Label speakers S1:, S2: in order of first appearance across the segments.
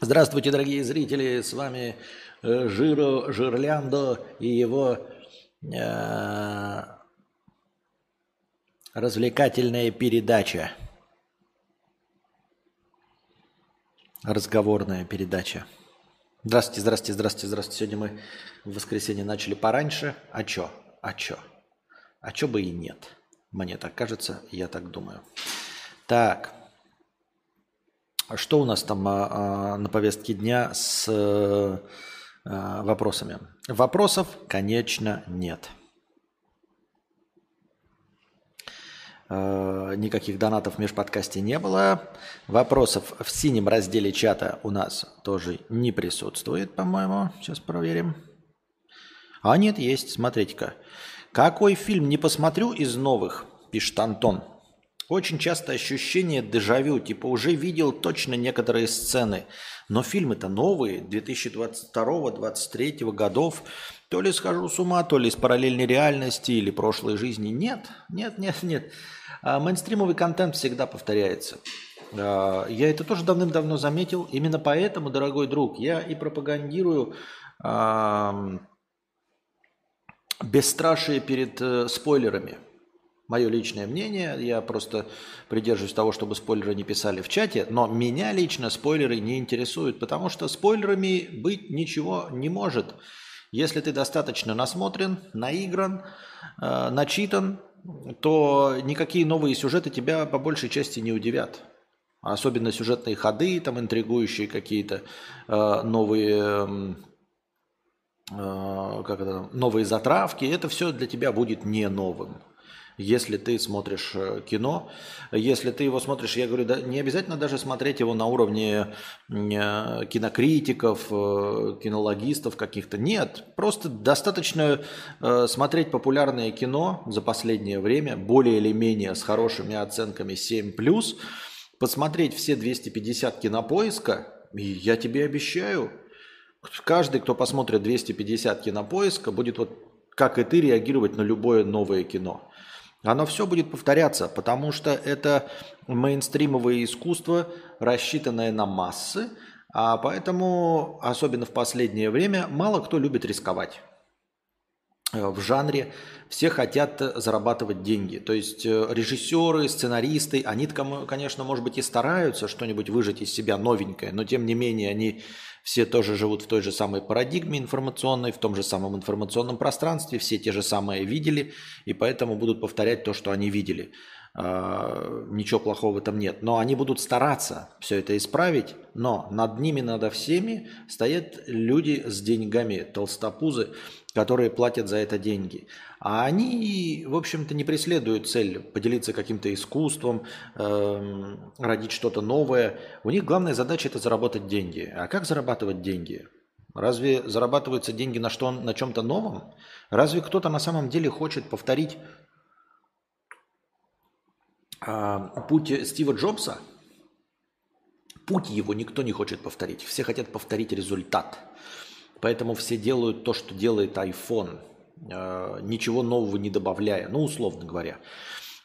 S1: Здравствуйте, дорогие зрители, с вами э, Жиро Жирляндо и его э, развлекательная передача. Разговорная передача. Здравствуйте, здравствуйте, здравствуйте, здравствуйте. Сегодня мы в воскресенье начали пораньше. А чё? А чё? А чё бы и нет? Мне так кажется, я так думаю. Так, что у нас там а, а, на повестке дня с а, вопросами? Вопросов, конечно, нет. А, никаких донатов в межподкасте не было. Вопросов в синем разделе чата у нас тоже не присутствует, по-моему. Сейчас проверим. А нет, есть. Смотрите-ка. Какой фильм не посмотрю из новых, пишет Антон. Очень часто ощущение дежавю, типа уже видел точно некоторые сцены, но фильмы-то новые, 2022-2023 годов, то ли схожу с ума, то ли из параллельной реальности или прошлой жизни. Нет, нет, нет, нет. А мейнстримовый контент всегда повторяется. А, я это тоже давным-давно заметил. Именно поэтому, дорогой друг, я и пропагандирую бесстрашие перед э, спойлерами – Мое личное мнение, я просто придерживаюсь того, чтобы спойлеры не писали в чате, но меня лично спойлеры не интересуют, потому что спойлерами быть ничего не может. Если ты достаточно насмотрен, наигран, э, начитан, то никакие новые сюжеты тебя по большей части не удивят. Особенно сюжетные ходы, там интригующие какие-то э, новые, э, как это, новые затравки, это все для тебя будет не новым если ты смотришь э, кино. Если ты его смотришь, я говорю, да, не обязательно даже смотреть его на уровне э, кинокритиков, э, кинологистов каких-то. Нет, просто достаточно смотреть популярное кино за последнее время, более или менее с хорошими оценками 7+, посмотреть все 250 кинопоиска, и я тебе обещаю, каждый, кто посмотрит 250 кинопоиска, будет вот как и ты реагировать на любое новое кино. Оно все будет повторяться, потому что это мейнстримовое искусство, рассчитанное на массы, а поэтому, особенно в последнее время, мало кто любит рисковать э, в жанре все хотят зарабатывать деньги. То есть э, режиссеры, сценаристы, они, конечно, может быть и стараются что-нибудь выжать из себя новенькое, но тем не менее они все тоже живут в той же самой парадигме информационной, в том же самом информационном пространстве, все те же самые видели, и поэтому будут повторять то, что они видели. А, ничего плохого в этом нет. Но они будут стараться все это исправить, но над ними, над всеми стоят люди с деньгами, толстопузы, которые платят за это деньги. А они, в общем-то, не преследуют цель поделиться каким-то искусством, э, родить что-то новое. У них главная задача – это заработать деньги. А как зарабатывать деньги? Разве зарабатываются деньги на, что, на чем-то новом? Разве кто-то на самом деле хочет повторить э, путь Стива Джобса? Путь его никто не хочет повторить. Все хотят повторить результат. Поэтому все делают то, что делает iPhone – Э, ничего нового не добавляя, ну, условно говоря.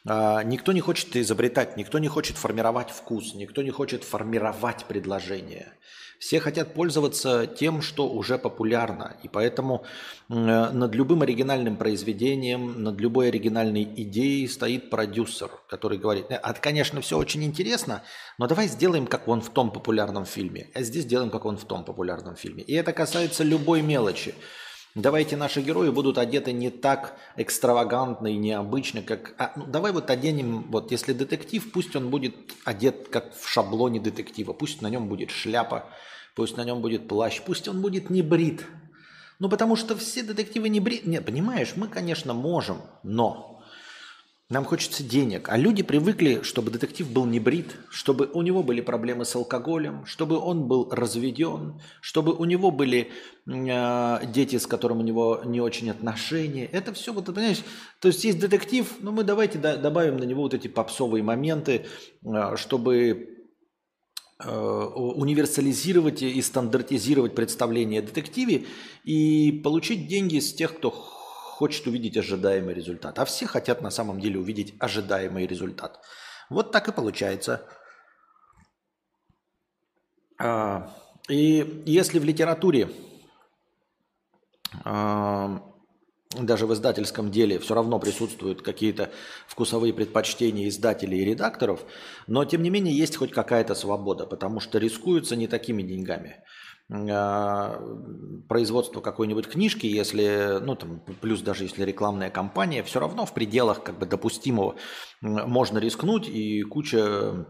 S1: А, никто не хочет изобретать, никто не хочет формировать вкус, никто не хочет формировать предложение. Все хотят пользоваться тем, что уже популярно. И поэтому над любым оригинальным произведением, над любой оригинальной идеей стоит продюсер, который говорит, «Э, а, конечно, все очень интересно, но давай сделаем, как он в том популярном фильме, а здесь сделаем, как он в том популярном фильме. И это касается любой мелочи. Давайте наши герои будут одеты не так экстравагантно и необычно, как... А, ну, давай вот оденем, вот если детектив, пусть он будет одет как в шаблоне детектива, пусть на нем будет шляпа, пусть на нем будет плащ, пусть он будет не брит. Ну, потому что все детективы не брит. Нет, понимаешь, мы, конечно, можем, но нам хочется денег, а люди привыкли, чтобы детектив был не брит, чтобы у него были проблемы с алкоголем, чтобы он был разведен, чтобы у него были э, дети, с которыми у него не очень отношения. Это все, вот, понимаешь, то есть есть детектив, но ну, мы давайте да, добавим на него вот эти попсовые моменты, э, чтобы э, универсализировать и стандартизировать представление о детективе и получить деньги с тех, кто хочет увидеть ожидаемый результат. А все хотят на самом деле увидеть ожидаемый результат. Вот так и получается. А, И если в литературе, э, даже в издательском деле все равно присутствуют какие-то вкусовые предпочтения издателей и редакторов, но тем не менее есть хоть какая-то свобода, потому что рискуются не такими деньгами. А, производство какой-нибудь книжки, если, ну там, плюс даже если рекламная кампания, все равно в пределах как бы допустимого можно рискнуть, и куча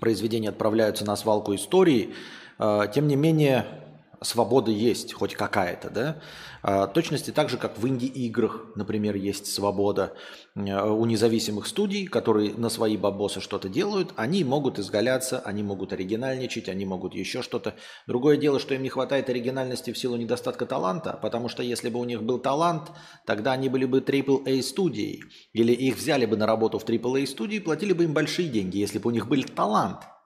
S1: произведений отправляются на свалку истории. А, тем не менее, свобода есть, хоть какая-то, да. А, точности так же, как в инди-играх, например, есть свобода а, у независимых студий, которые на свои бабосы что-то делают, они могут изгаляться, они могут оригинальничать, они могут еще что-то. Другое дело, что им не хватает оригинальности в силу недостатка таланта, потому что если бы у них был талант, тогда они были бы AAA студией, или их взяли бы на работу в AAA студии, платили бы им большие деньги, если бы у них был талант –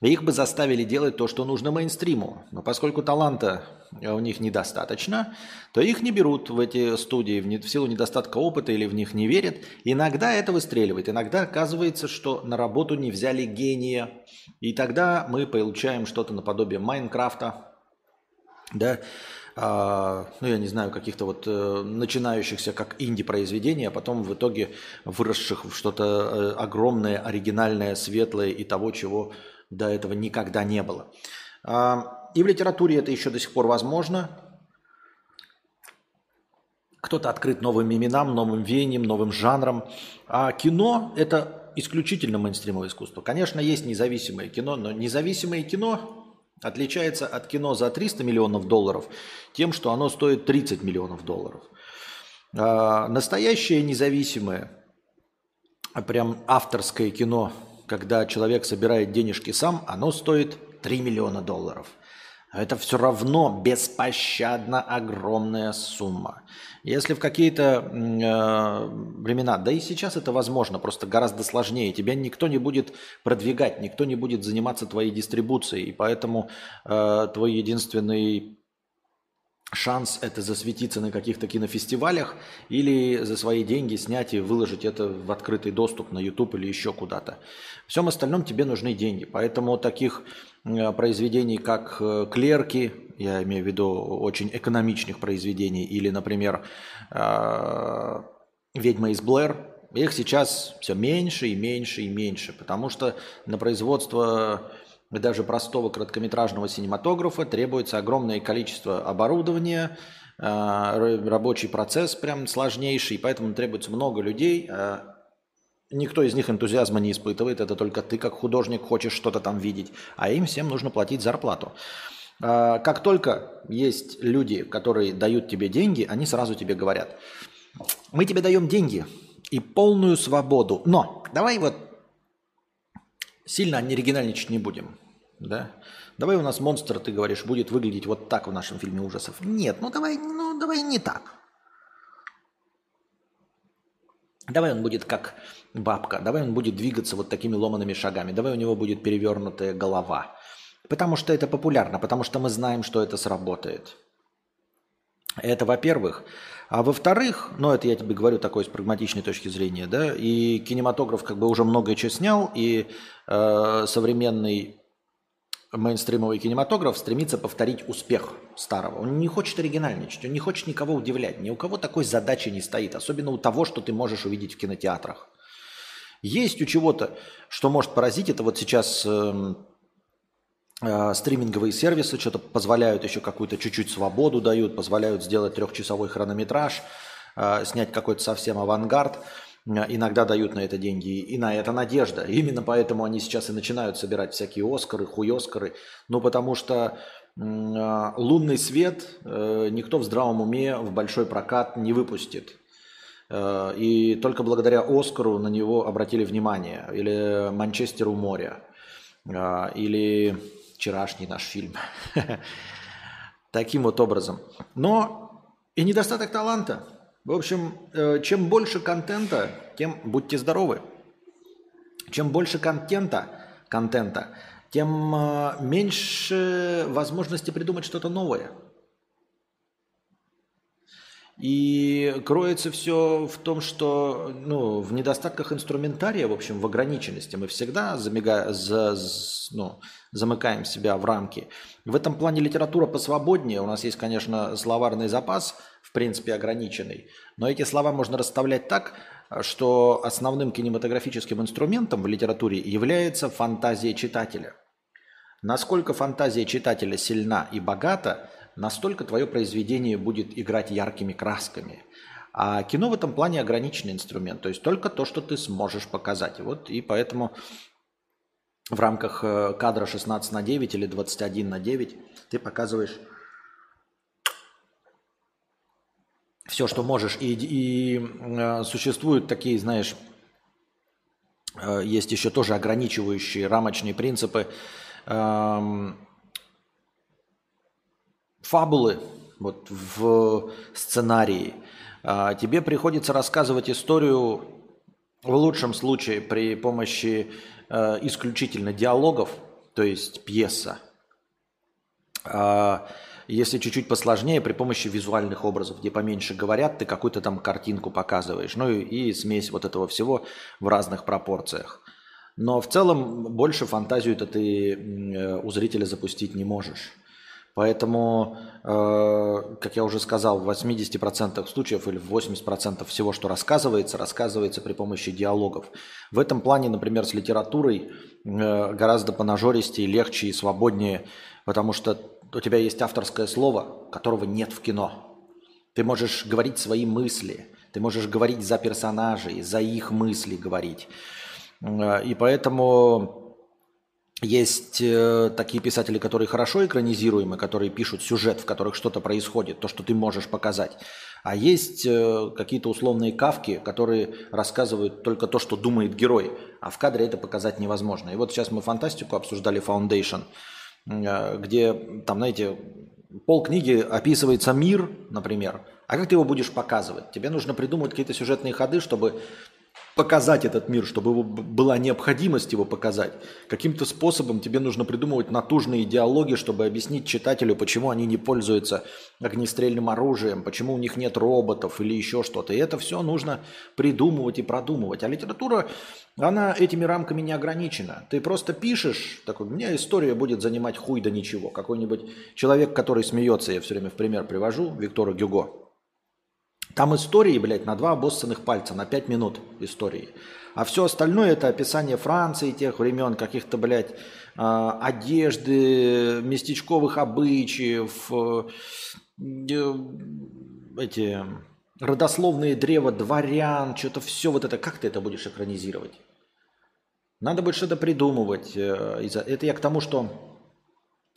S1: их бы заставили делать то, что нужно мейнстриму. Но поскольку таланта у них недостаточно, то их не берут в эти студии в силу недостатка опыта или в них не верят. Иногда это выстреливает. Иногда оказывается, что на работу не взяли гения. И тогда мы получаем что-то наподобие Майнкрафта. Да, а, ну, я не знаю, каких-то вот э, начинающихся как инди-произведений, а потом в итоге выросших в что-то э, огромное, оригинальное, светлое и того, чего до этого никогда не было. А, и в литературе это еще до сих пор возможно. Кто-то открыт новым именам, новым веянием, новым жанром. А кино – это исключительно мейнстримовое искусство. Конечно, есть независимое кино, но независимое кино отличается от кино за 300 миллионов долларов тем, что оно стоит 30 миллионов долларов. А, настоящее независимое, прям авторское кино – когда человек собирает денежки сам, оно стоит 3 миллиона долларов. Это все равно беспощадно огромная сумма. Если в какие-то э, времена, да и сейчас это возможно, просто гораздо сложнее, тебя никто не будет продвигать, никто не будет заниматься твоей дистрибуцией, и поэтому э, твой единственный шанс это засветиться на каких-то кинофестивалях или за свои деньги снять и выложить это в открытый доступ на YouTube или еще куда-то. Всем остальном тебе нужны деньги. Поэтому таких э, произведений, как э, «Клерки», я имею в виду очень экономичных произведений, или, например, э, «Ведьма из Блэр», их сейчас все меньше и меньше и меньше, потому что на производство даже простого короткометражного синематографа требуется огромное количество оборудования, рабочий процесс прям сложнейший, поэтому требуется много людей, Никто из них энтузиазма не испытывает, это только ты как художник хочешь что-то там видеть, а им всем нужно платить зарплату. А, как только есть люди, которые дают тебе деньги, они сразу тебе говорят, мы тебе даем деньги и полную свободу, но давай вот сильно оригинальничать не будем. Да? Давай у нас монстр, ты говоришь, будет выглядеть вот так в нашем фильме ужасов. Нет, ну давай, ну давай не так. Давай он будет как бабка, давай он будет двигаться вот такими ломанными шагами, давай у него будет перевернутая голова. Потому что это популярно, потому что мы знаем, что это сработает. Это во-первых. А во-вторых, ну это я тебе говорю такой с прагматичной точки зрения, да, и кинематограф как бы уже многое чего снял, и э, современный мейнстримовый кинематограф стремится повторить успех старого. Он не хочет оригинальничать, он не хочет никого удивлять. Ни у кого такой задачи не стоит, особенно у того, что ты можешь увидеть в кинотеатрах. Есть у чего-то, что может поразить, это вот сейчас э, э, стриминговые сервисы что-то позволяют еще какую-то чуть-чуть свободу дают, позволяют сделать трехчасовой хронометраж, э, снять какой-то совсем авангард. Э, иногда дают на это деньги, и на это надежда. Именно поэтому они сейчас и начинают собирать всякие Оскары, хуёскары. Ну, потому что э, лунный свет э, никто в здравом уме в большой прокат не выпустит. И только благодаря Оскару на него обратили внимание. Или Манчестеру море. Или вчерашний наш фильм. Таким вот образом. Но и недостаток таланта. В общем, э, чем больше контента, тем будьте здоровы. Чем больше контента, контента, тем э, меньше возможности придумать что-то новое. И кроется все в том, что ну, в недостатках инструментария, в общем, в ограниченности. Мы всегда замига... за... ну, замыкаем себя в рамки. В этом плане литература посвободнее. У нас есть, конечно, словарный запас, принципе, ограниченный. Но эти слова можно расставлять так, что основным кинематографическим инструментом в литературе является фантазия читателя. Насколько фантазия читателя сильна и богата, настолько твое произведение будет играть яркими красками. А кино в этом плане ограниченный инструмент, то есть только то, что ты сможешь показать. Вот и поэтому в рамках э, кадра 16 на 9 или 21 на 9 ты показываешь все, что можешь. И, и э, существуют такие, знаешь, э, есть еще тоже ограничивающие рамочные принципы. Э, фабулы вот в сценарии. А, тебе приходится рассказывать историю в лучшем случае при помощи э, исключительно диалогов, то есть пьеса. А, если чуть-чуть посложнее, при помощи визуальных образов, где поменьше говорят, ты какую-то там картинку показываешь. Ну и, смесь вот этого всего в разных пропорциях. Но в целом больше фантазию-то ты у зрителя запустить не можешь. Поэтому, э, как я уже сказал, в 80% случаев или в 80% всего, что рассказывается, рассказывается при помощи диалогов. В этом плане, например, с литературой э, гораздо понажористее, легче и свободнее, потому что у тебя есть авторское слово, которого нет в кино. Ты можешь говорить свои мысли, ты можешь говорить за персонажей, за их мысли говорить. Э, и поэтому есть э, такие писатели, которые хорошо экранизируемы, которые пишут сюжет, в которых что-то происходит, то, что ты можешь показать. А есть э, какие-то условные кавки, которые рассказывают только то, что думает герой, а в кадре это показать невозможно. И вот сейчас мы фантастику обсуждали Foundation, где там, знаете, пол книги описывается мир, например, а как ты его будешь показывать? Тебе нужно придумать какие-то сюжетные ходы, чтобы показать этот мир, чтобы его была необходимость его показать. Каким-то способом тебе нужно придумывать натужные диалоги, чтобы объяснить читателю, почему они не пользуются огнестрельным оружием, почему у них нет роботов или еще что-то. И это все нужно придумывать и продумывать. А литература, она этими рамками не ограничена. Ты просто пишешь, такой, у меня история будет занимать хуй да ничего. Какой-нибудь человек, который смеется, я все время в пример привожу, Виктора Гюго – там истории, блядь, на два обоссанных пальца, на пять минут истории. А все остальное это описание Франции тех времен, каких-то, блядь, а, одежды, местечковых обычаев, э, эти родословные древа дворян, что-то все вот это. Как ты это будешь экранизировать? Надо будет что-то придумывать. Э, это я к тому, что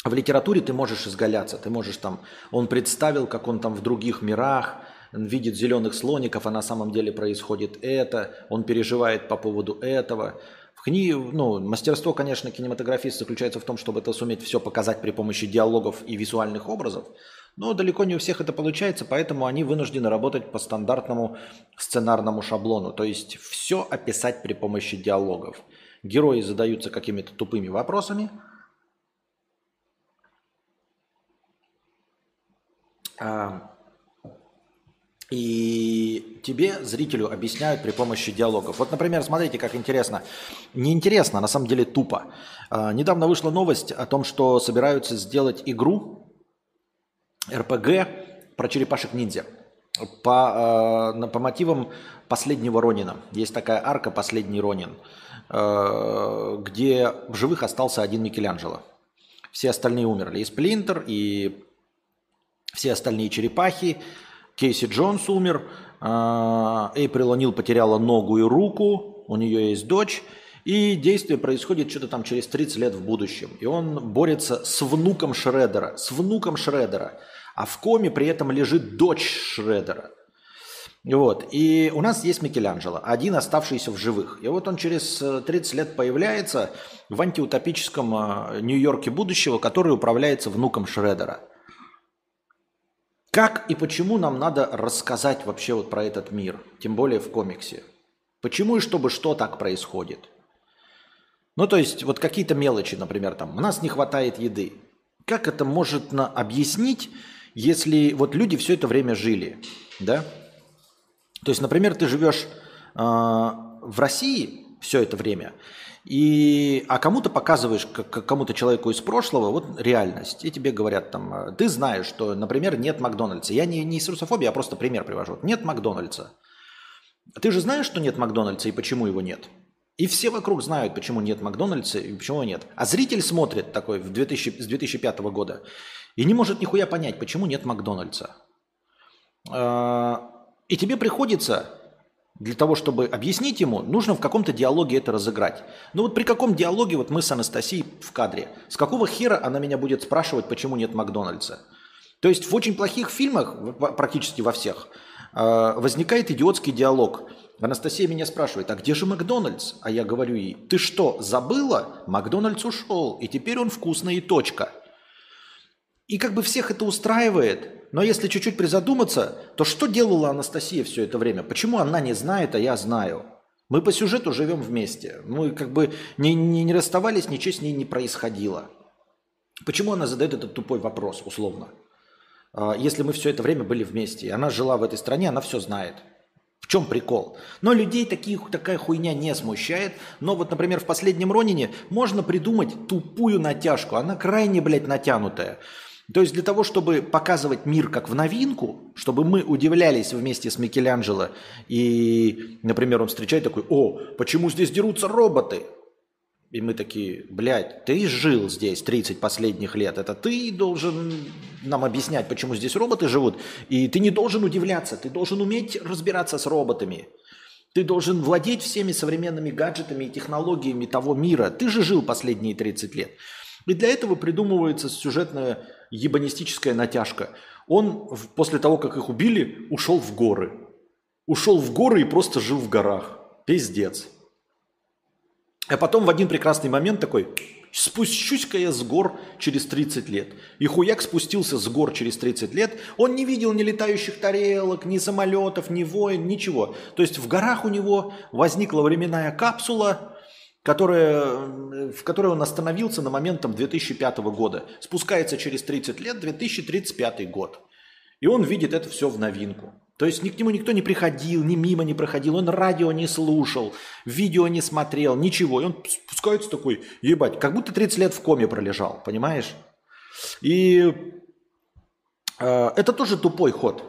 S1: в литературе ты можешь изгаляться, ты можешь там, он представил, как он там в других мирах, видит зеленых слоников, а на самом деле происходит это, он переживает по поводу этого. В книге, ну, мастерство, конечно, кинематографиста заключается в том, чтобы это суметь все показать при помощи диалогов и визуальных образов, но далеко не у всех это получается, поэтому они вынуждены работать по стандартному сценарному шаблону, то есть все описать при помощи диалогов. Герои задаются какими-то тупыми вопросами, а, и тебе, зрителю, объясняют при помощи диалогов. Вот, например, смотрите, как интересно. Не интересно, а на самом деле тупо. А, недавно вышла новость о том, что собираются сделать игру РПГ про черепашек-ниндзя. По, э, по мотивам последнего Ронина. Есть такая арка «Последний Ронин», где в живых остался один Микеланджело. Все остальные умерли. И Сплинтер, и все остальные черепахи – Кейси Джонс умер, а, Эйприл О'Нил потеряла ногу и руку, у нее есть дочь, и действие происходит что-то там через 30 лет в будущем. И он борется с внуком Шредера, с внуком Шредера, а в коме при этом лежит дочь Шредера. Вот. И у нас есть Микеланджело, один оставшийся в живых. И вот он через 30 лет появляется в антиутопическом а, Нью-Йорке будущего, который управляется внуком Шредера – как и почему нам надо рассказать вообще вот про этот мир, тем более в комиксе? Почему и чтобы что так происходит? Ну, то есть, вот какие-то мелочи, например, там, у нас не хватает еды. Как это можно объяснить, если вот люди все это время жили, да, то есть, например, ты живешь э, в России все это время, и, а кому-то показываешь, как, кому-то человеку из прошлого, вот реальность, и тебе говорят там, ты знаешь, что, например, нет Макдональдса. Я не, не из русофобии, я просто пример привожу. Нет Макдональдса. Ты же знаешь, что нет Макдональдса и почему его нет? И все вокруг знают, почему нет Макдональдса и почему нет. А зритель смотрит такой в 2000, с 2005 года и не может нихуя понять, почему нет Макдональдса. А, и тебе приходится для того, чтобы объяснить ему, нужно в каком-то диалоге это разыграть. Ну вот при каком диалоге вот мы с Анастасией в кадре? С какого хера она меня будет спрашивать, почему нет Макдональдса? То есть в очень плохих фильмах, практически во всех, а, возникает идиотский диалог. Анастасия меня спрашивает, а где же Макдональдс? А я говорю ей, ты что, забыла? Макдональдс ушел, и теперь он вкусный и точка. И как бы всех это устраивает, но если чуть-чуть призадуматься, то что делала Анастасия все это время? Почему она не знает, а я знаю? Мы по сюжету живем вместе. Мы как бы не, не, не расставались, ничего с ней не происходило. Почему она задает этот тупой вопрос, условно? А, если мы все это время были вместе, и она жила в этой стране, она все знает. В чем прикол? Но людей такие, такая хуйня не смущает. Но вот, например, в последнем Ронине можно придумать тупую натяжку. Она крайне, блядь, натянутая. То есть для того, чтобы показывать мир как в новинку, чтобы мы удивлялись вместе с Микеланджело, и, например, он встречает такой, о, почему здесь дерутся роботы? И мы такие, блядь, ты жил здесь 30 последних лет, это ты должен нам объяснять, почему здесь роботы живут, и ты не должен удивляться, ты должен уметь разбираться с роботами. Ты должен владеть всеми современными гаджетами и технологиями того мира. Ты же жил последние 30 лет. И для этого придумывается сюжетная ебанистическая натяжка. Он после того, как их убили, ушел в горы. Ушел в горы и просто жил в горах. Пиздец. А потом в один прекрасный момент такой, спущусь-ка я с гор через 30 лет. И хуяк спустился с гор через 30 лет. Он не видел ни летающих тарелок, ни самолетов, ни войн, ничего. То есть в горах у него возникла временная капсула, которая, в которой он остановился на момент там, 2005 года. Спускается через 30 лет, 2035 год. И он видит это все в новинку. То есть ни к нему никто не приходил, ни мимо не проходил, он радио не слушал, видео не смотрел, ничего. И он спускается такой, ебать, как будто 30 лет в коме пролежал, понимаешь? И э, это тоже тупой ход,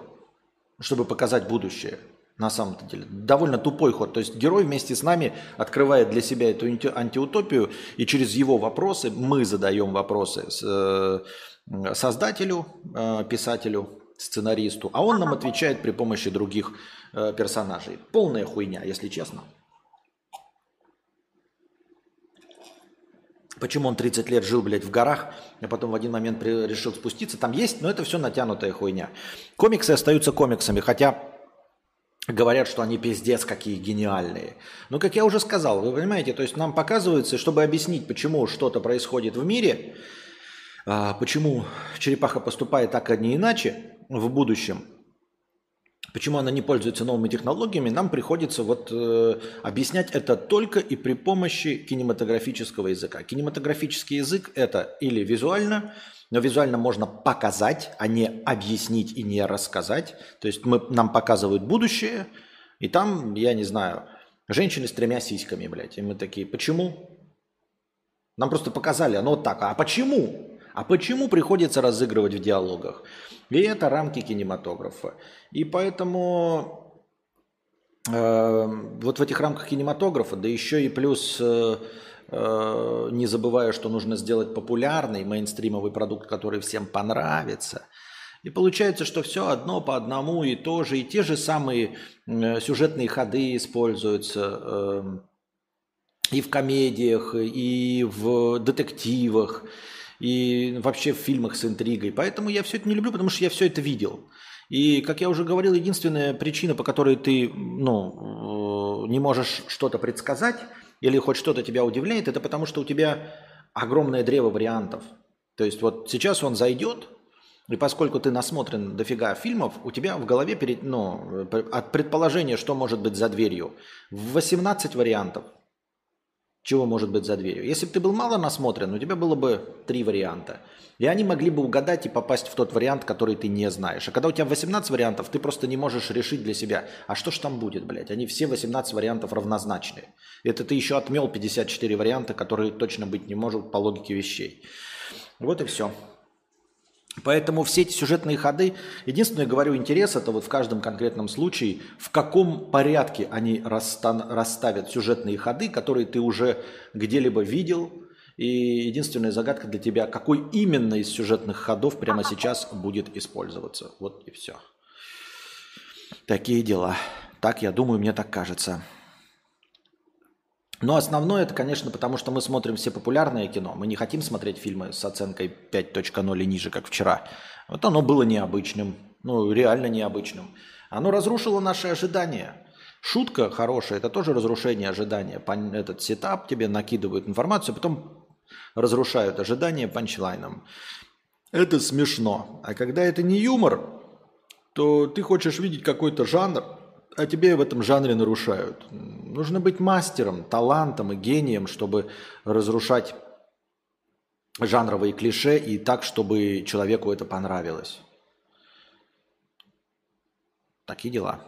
S1: чтобы показать будущее на самом-то деле. Довольно тупой ход. То есть герой вместе с нами открывает для себя эту антиутопию, и через его вопросы мы задаем вопросы э, создателю, э, писателю, сценаристу, а он нам отвечает при помощи других э, персонажей. Полная хуйня, если честно. Почему он 30 лет жил, блядь, в горах, а потом в один момент решил спуститься. Там есть, но это все натянутая хуйня. Комиксы остаются комиксами, хотя говорят, что они пиздец какие гениальные. Но, как я уже сказал, вы понимаете, то есть нам показывается, чтобы объяснить, почему что-то происходит в мире, а, почему черепаха поступает так, а не иначе в будущем, почему она не пользуется новыми технологиями, нам приходится вот э, объяснять это только и при помощи кинематографического языка. Кинематографический язык это или визуально, но визуально можно показать, а не объяснить и не рассказать. То есть мы, нам показывают будущее, и там, я не знаю, женщины с тремя сиськами, блядь. И мы такие, почему? Нам просто показали, оно вот так. А почему? А почему приходится разыгрывать в диалогах? И это рамки кинематографа. И поэтому э, вот в этих рамках кинематографа, да еще и плюс э, не забывая, что нужно сделать популярный мейнстримовый продукт, который всем понравится. И получается, что все одно по одному и то же, и те же самые сюжетные ходы используются эм, и в комедиях, и в детективах, и вообще в фильмах с интригой. Поэтому я все это не люблю, потому что я все это видел. И, как я уже говорил, единственная причина, по которой ты ну, э, не можешь что-то предсказать, или хоть что-то тебя удивляет, это потому что у тебя огромное древо вариантов. То есть вот сейчас он зайдет, и поскольку ты насмотрен дофига фильмов, у тебя в голове перед, ну, от предположения, что может быть за дверью, 18 вариантов. Чего может быть за дверью. Если бы ты был мало насмотрен, у тебя было бы три варианта. И они могли бы угадать и попасть в тот вариант, который ты не знаешь. А когда у тебя 18 вариантов, ты просто не можешь решить для себя, а что ж там будет, блядь? Они все 18 вариантов равнозначны. Это ты еще отмел 54 варианта, которые точно быть не могут по логике вещей. Вот и все. Поэтому все эти сюжетные ходы, единственное, говорю, интерес это вот в каждом конкретном случае, в каком порядке они расставят сюжетные ходы, которые ты уже где-либо видел, и единственная загадка для тебя, какой именно из сюжетных ходов прямо сейчас будет использоваться. Вот и все. Такие дела. Так, я думаю, мне так кажется. Но основное это, конечно, потому что мы смотрим все популярное кино. Мы не хотим смотреть фильмы с оценкой 5.0 и ниже, как вчера. Вот оно было необычным. Ну, реально необычным. Оно разрушило наши ожидания. Шутка хорошая, это тоже разрушение ожидания. Этот сетап тебе накидывают информацию, потом разрушают ожидания панчлайном. Это смешно. А когда это не юмор, то ты хочешь видеть какой-то жанр, а тебе в этом жанре нарушают. Нужно быть мастером, талантом и гением, чтобы разрушать жанровые клише и так, чтобы человеку это понравилось. Такие дела.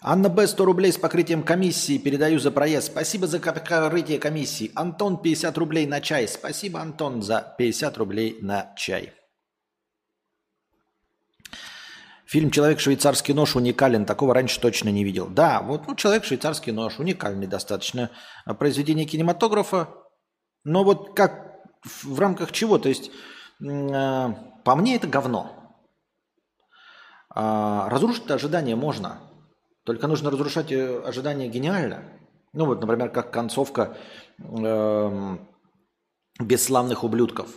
S1: Анна Б. 100 рублей с покрытием комиссии. Передаю за проезд. Спасибо за покрытие комиссии. Антон 50 рублей на чай. Спасибо, Антон, за 50 рублей на чай. Фильм «Человек швейцарский нож» уникален, такого раньше точно не видел. Да, вот ну, «Человек швейцарский нож» уникальный достаточно произведение кинематографа, но вот как в рамках чего? То есть, э, по мне это говно. А, разрушить ожидания можно, только нужно разрушать э, ожидания гениально. Ну вот, например, как концовка э, «Бесславных ублюдков».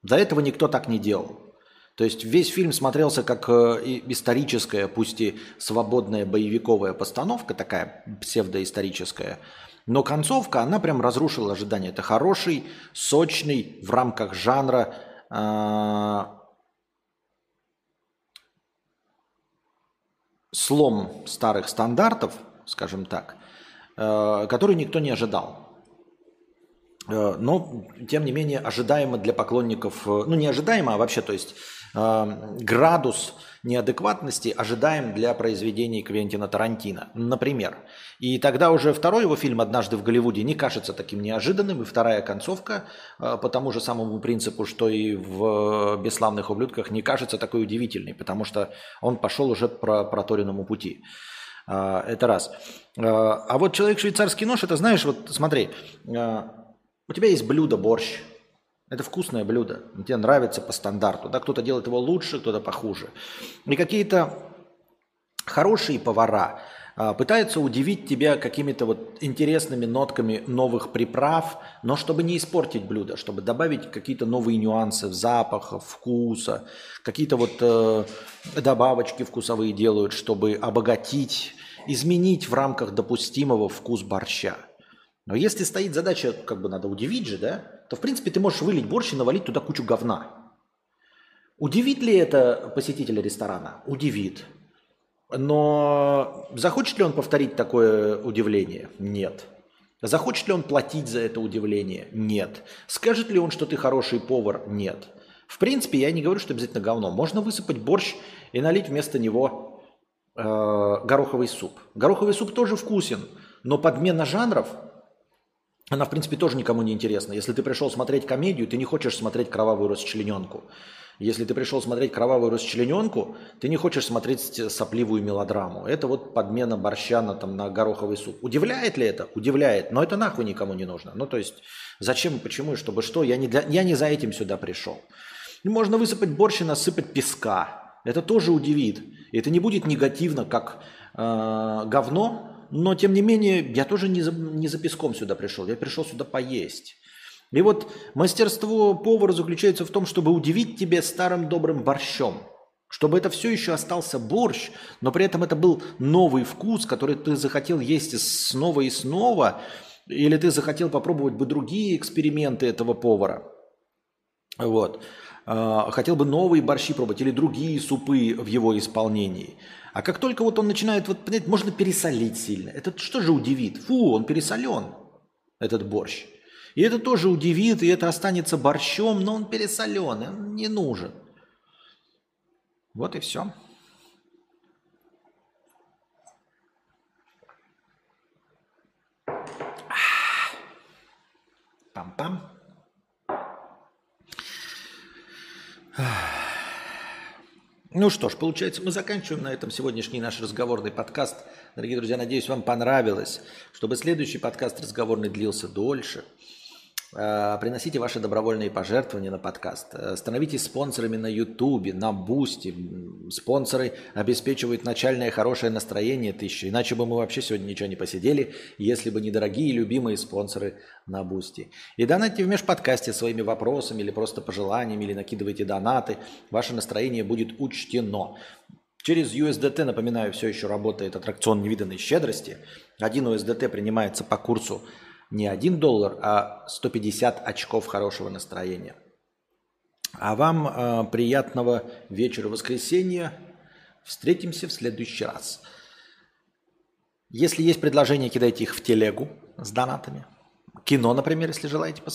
S1: До этого никто так не делал. То есть весь фильм смотрелся как э, историческая, пусть и свободная боевиковая постановка, такая псевдоисторическая, но концовка, она прям разрушила ожидания. Это хороший, сочный, в рамках жанра э, слом старых стандартов, скажем так, э, который никто не ожидал. Но, тем не менее, ожидаемо для поклонников, ну не ожидаемо, а вообще, то есть градус неадекватности ожидаем для произведений Квентина Тарантино, например. И тогда уже второй его фильм «Однажды в Голливуде» не кажется таким неожиданным, и вторая концовка э, по тому же самому принципу, что и в «Бесславных ублюдках» не кажется такой удивительной, потому что он пошел уже по проторенному пути. Э, это раз. Э, а вот «Человек-швейцарский нож» – это, знаешь, вот смотри, у тебя есть блюдо борщ – это вкусное блюдо. Тебе нравится по стандарту. Да? Кто-то делает его лучше, кто-то похуже. И какие-то хорошие повара а, пытаются удивить тебя какими-то вот интересными нотками новых приправ, но чтобы не испортить блюдо, чтобы добавить какие-то новые нюансы в запахах, вкуса, какие-то вот э, добавочки вкусовые делают, чтобы обогатить, изменить в рамках допустимого вкус борща. Но если стоит задача, как бы надо удивить же, да, то в принципе ты можешь вылить борщ и навалить туда кучу говна. Удивит ли это посетителя ресторана? Удивит. Но захочет ли он повторить такое удивление? Нет. Захочет ли он платить за это удивление? Нет. Скажет ли он, что ты хороший повар? Нет. В принципе, я не говорю, что обязательно говно. Можно высыпать борщ и налить вместо него э, гороховый суп. Гороховый суп тоже вкусен, но подмена жанров – она, в принципе, тоже никому не интересна. Если ты пришел смотреть комедию, ты не хочешь смотреть кровавую расчлененку. Если ты пришел смотреть кровавую расчлененку, ты не хочешь смотреть сопливую мелодраму. Это вот подмена борща на, там, на гороховый суп. Удивляет ли это? Удивляет. Но это нахуй никому не нужно. Ну, то есть, зачем почему, и чтобы что? Я не, для, я не за этим сюда пришел. Можно высыпать борщ и насыпать песка. Это тоже удивит. И это не будет негативно, как э, говно, но тем не менее я тоже не за, не за песком сюда пришел, я пришел сюда поесть. И вот мастерство повара заключается в том, чтобы удивить тебя старым добрым борщом. Чтобы это все еще остался борщ, но при этом это был новый вкус, который ты захотел есть снова и снова, или ты захотел попробовать бы другие эксперименты этого повара. Вот. А, хотел бы новые борщи пробовать или другие супы в его исполнении. А как только вот он начинает, вот, понимаете, можно пересолить сильно. Это что же удивит? Фу, он пересолен, этот борщ. И это тоже удивит, и это останется борщом, но он пересолен, он не нужен. Вот и все. Пам-пам. Ну что ж, получается, мы заканчиваем на этом сегодняшний наш разговорный подкаст. Дорогие друзья, надеюсь, вам понравилось. Чтобы следующий подкаст разговорный длился дольше – приносите ваши добровольные пожертвования на подкаст. Э, становитесь спонсорами на Ютубе, на Бусти. Спонсоры обеспечивают начальное хорошее настроение тысячи. Иначе бы мы вообще сегодня ничего не посидели, если бы не дорогие любимые спонсоры на Бусти. И донатьте в межподкасте своими вопросами или просто пожеланиями, или накидывайте донаты. Ваше настроение будет учтено. Через USDT, напоминаю, все еще работает аттракцион невиданной щедрости. Один USDT принимается по курсу не 1 доллар, а 150 очков хорошего настроения. А вам э, приятного вечера воскресенья. Встретимся в следующий раз. Если есть предложения, кидайте их в телегу с донатами. Кино, например, если желаете посмотреть.